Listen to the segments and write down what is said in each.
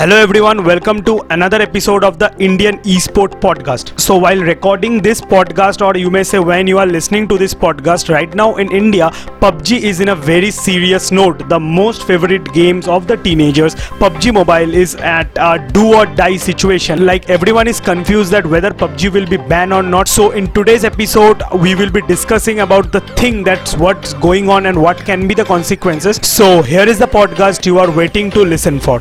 Hello everyone, welcome to another episode of the Indian Esport Podcast. So while recording this podcast or you may say when you are listening to this podcast right now in India, PUBG is in a very serious note. The most favorite games of the teenagers, PUBG Mobile is at a do or die situation. Like everyone is confused that whether PUBG will be banned or not. So in today's episode, we will be discussing about the thing that's what's going on and what can be the consequences. So here is the podcast you are waiting to listen for.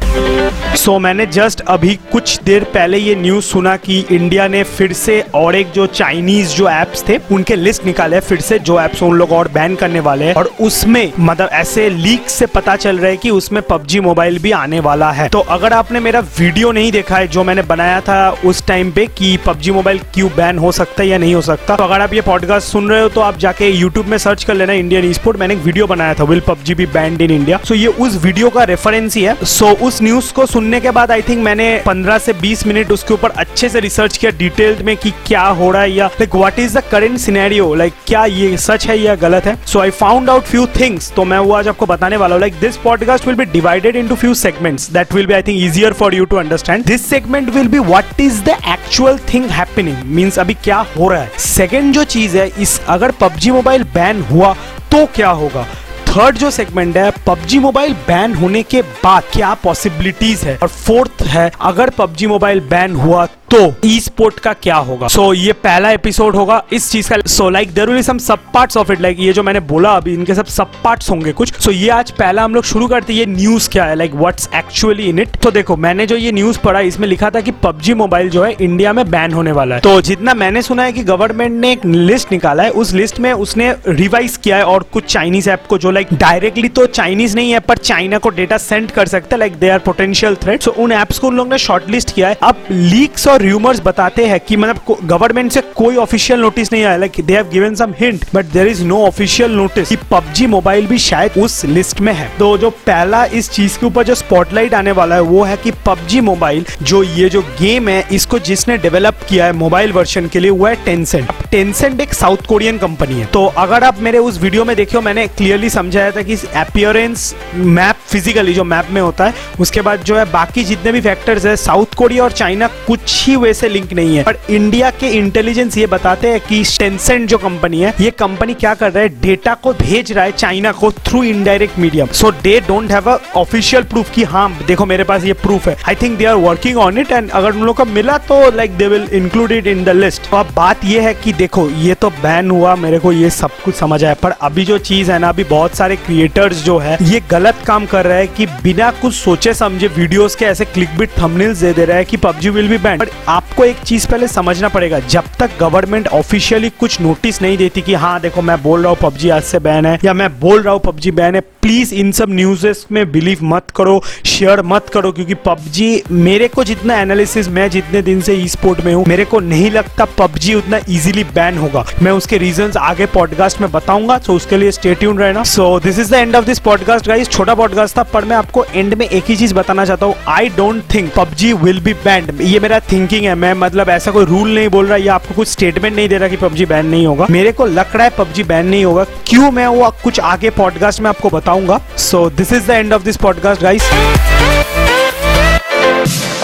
So so, मैंने just अभी कुछ देर पहले ये news सुना कि India ने फिर से और एक जो चाइनीज़ जो एप्स थे उनके लिस्ट निकाले फिर से जो एप्स उन लोग और बैन करने वाले हैं। और उसमें मतलब ऐसे लीक से पता चल रहा है कि उसमें पबजी मोबाइल भी आने वाला है। तो अगर आपने मेरा वीडियो नहीं देखा है जो मैंने बनाया था उस टाइम पे कि पबजी मोबाइल क्यों बैन हो सकता है या नहीं हो सकता तो अगर आप ये पॉडकास्ट सुन रहे हो तो आप जाके यूट्यूब में सर्च कर लेना इंडियन स्पोर्ट मैंने एक वीडियो बनाया था will PUBG be banned in India so ये उस वीडियो का रेफरेंस ही है। सो उस न्यूज़ को सुनने के बाद आई थिंक मैंने 15 से 20 मिनट उसके ऊपर अच्छे से रिसर्च किया डिटेल में कि क्या हो रहा है या like what is the current scenario like क्या ये सच है या गलत है? So I found out few things तो मैं वो आज आपको बताने वाला हूँ। Like this podcast will be divided into few segments that will be I think easier for you to understand this segment will be what is the actual thing happening means अभी क्या हो रहा है? सेकंड जो चीज़ है, इस अगर PUBG mobile ban हुआ तो क्या होगा? थर्ड जो सेगमेंट है पबजी मोबाइल बैन होने के बाद क्या पॉसिबिलिटीज है? और फोर्थ है, अगर पबजी मोबाइल बैन हुआ तो ई स्पोर्ट का क्या होगा? सो so, ये पहला एपिसोड होगा। इस चीज़ का सो लाइक देर विल सम सब पार्ट्स ऑफ़ इट लाइक ये जो मैंने बोला अभी इनके सब सब पार्ट्स होंगे कुछ। सो so, ये आज पहला हम लोग शुरू करते ये न्यूज़ क्या है? Like what's actually in it तो देखो मैंने जो ये न्यूज़ पढ़ा इसमें लिखा था कि पबजी मोबाइल जो है इंडिया में बैन होने वाला है। तो जितना मैंने सुना है कि गवर्नमेंट ने एक लिस्ट निकाला है। उस लिस्ट में उसने रिवाइज किया है और कुछ चाइनीज़ ऐप को जो लाइक डायरेक्टली तो चाइनीज़ नहीं है पर चाइना को डेटा सेंड कर सकते हैं। Like they are potential threat so उन एप्स को उन लोगों ने शॉर्टलिस्ट किया है। अब लीक्स और रूमर्स बताते हैं कि मतलब गवर्नमेंट से कोई ऑफिशियल नोटिस नहीं आया। Like they have given some hint but there is no official notice कि पबजी मोबाइल भी शायद उस लिस्ट में है। तो जो पहला इस चीज़ के ऊपर जो स्पॉटलाइट आने वाला है, वो है कि पबजी मोबाइल जो ये जो गेम है, इसको जिसने डेवलप किया है मोबाइल वर्जन के लिए, वो है टेंसेंट टेंसेंट एक साउथ कोरियन कंपनी है। तो अगर आप मेरे उस वीडियो में देखियो मैंने क्लियरली समझाया था कि अपियरेंस मैप फिजिकली जो मैप में होता है, उसके बाद जो है बाकी जितने भी फैक्टर्स है साउथ कोरिया और चाइना कुछ ही वे से लिंक नहीं है। पर इंडिया के इंटेलिजेंस ये बताते हैं कि टेंसेंट जो कंपनी है, ये कंपनी क्या कर रहा है? डेटा को भेज रहा है चाइना को through indirect medium so they don't have a official proof कि हाँ देखो मेरे पास ये प्रूफ है। I think they are working on it and अगर उन लोग को मिला तो like they will include it in the list अब बात ये है कि देखो, ये तो बैन हुआ, मेरे को ये सब कुछ समझ आया। पर अभी जो चीज़ है ना, अभी बहुत सारे क्रिएटर्स जो है, ये गलत काम कर रहे हैं कि बिना कुछ सोचे समझे वीडियोस के ऐसे क्लिक बिट थंबनेल्स दे दे रहा है कि PUBG will be ban but आपको एक चीज़ पहले समझना पड़ेगा, जब तक गवर्नमेंट ऑफिशियली कुछ नोटिस नहीं देती कि हाँ देखो मैं बोल रहा हूँ पबजी आज से बैन है, या मैं बोल रहा हूँ पबजी बैन है प्लीज़ इन सब न्यूज़ में बिलीव मत करो शेयर मत करो, क्योंकि पबजी मेरे को जितना एनालिसिस मैं जितने दिन से ई स्पोर्ट में हूँ, मेरे को नहीं लगता पबजी उतना इजीली बैन होगा। मैं उसके रीजंस आगे पॉडकास्ट में बताऊँगा तो उसके लिए स्टे ट्यून रहना। So this is the end of this podcast guys छोटा पॉडकास्ट था, पर मैं आपको एंड में एक ही चीज़ बताना चाहता हूँ। I don't think PUBG be banned ये मेरा थिंकिंग है, मैं मतलब ऐसा कोई रूल नहीं बोल रहा, या आपको कुछ स्टेटमेंट नहीं दे रहा कि पबजी बैन नहीं होगा। मेरे को लग रहा है पबजी बैन नहीं होगा। क्यों मैं वो कुछ आगे पॉडकास्ट में आपको बताऊँगा। So this is the end of this podcast guys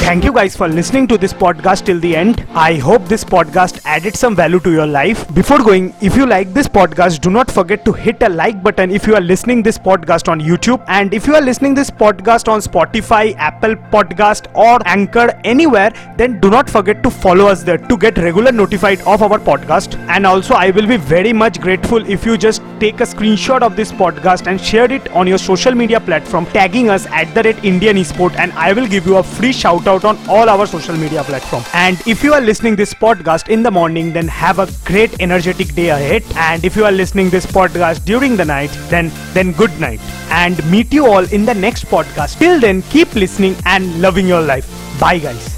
Thank you guys for listening to this podcast till the end. I hope this podcast added some value to your life. Before going, if you like this podcast, do not forget to hit a like button if you are listening this podcast on YouTube and if you are listening this podcast on Spotify, Apple Podcast or Anchor anywhere, then do not forget to follow us there to get regular notified of our podcast. And also I will be very much grateful if you just take a screenshot of this podcast and share it on your social media platform tagging us at the rate Indian Esport and I will give you a free shout out on all our social media platform. And if you are listening this podcast in the morning, then have a great energetic day ahead. And if you are listening this podcast during the night, then then good night. And meet you all in the next podcast. Till then, keep listening and loving your life. Bye guys.